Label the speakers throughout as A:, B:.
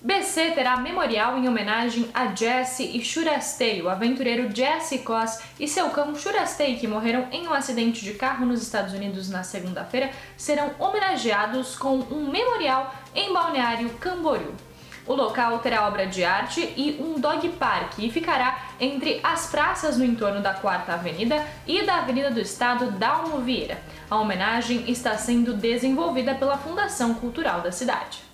A: BC terá memorial em homenagem a Jesse e Shurastei, o aventureiro Jesse Koss e seu cão Shurastei, que morreram em um acidente de carro nos Estados Unidos na segunda-feira, serão homenageados com um memorial em Balneário Camboriú. O local terá obra de arte e um dog park e ficará entre as praças no entorno da Quarta Avenida e da Avenida do Estado Dalmo Vieira. A homenagem está sendo desenvolvida pela Fundação Cultural da cidade.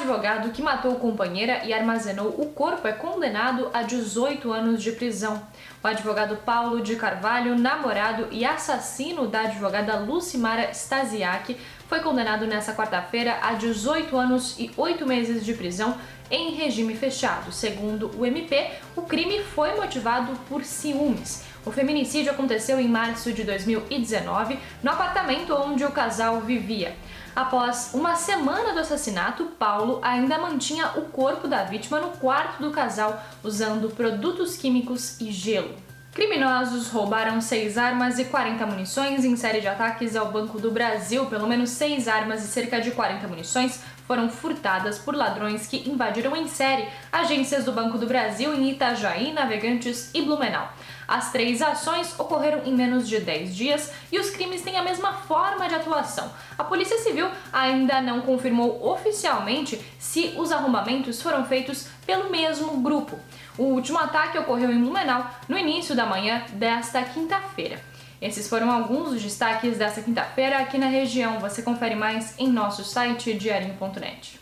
A: Advogado que matou companheira e armazenou o corpo é condenado a 18 anos de prisão. O advogado Paulo de Carvalho, namorado e assassino da advogada Lucimara Stasiak, foi condenado nesta quarta-feira a 18 anos e 8 meses de prisão em regime fechado. Segundo o MP, o crime foi motivado por ciúmes. O feminicídio aconteceu em março de 2019 no apartamento onde o casal vivia. Após uma semana do assassinato, Paulo ainda mantinha o corpo da vítima no quarto do casal usando produtos químicos e gelo. Criminosos roubaram seis armas e 40 munições em série de ataques ao Banco do Brasil. Pelo menos seis armas e cerca de 40 munições foram furtadas por ladrões que invadiram em série agências do Banco do Brasil em Itajaí, Navegantes e Blumenau. As três ações ocorreram em menos de 10 dias e os crimes têm a mesma forma de atuação. A Polícia Civil ainda não confirmou oficialmente se os arrombamentos foram feitos pelo mesmo grupo. O último ataque ocorreu em Blumenau no início da manhã desta quinta-feira. Esses foram alguns dos destaques desta quinta-feira aqui na região. Você confere mais em nosso site diarinho.net.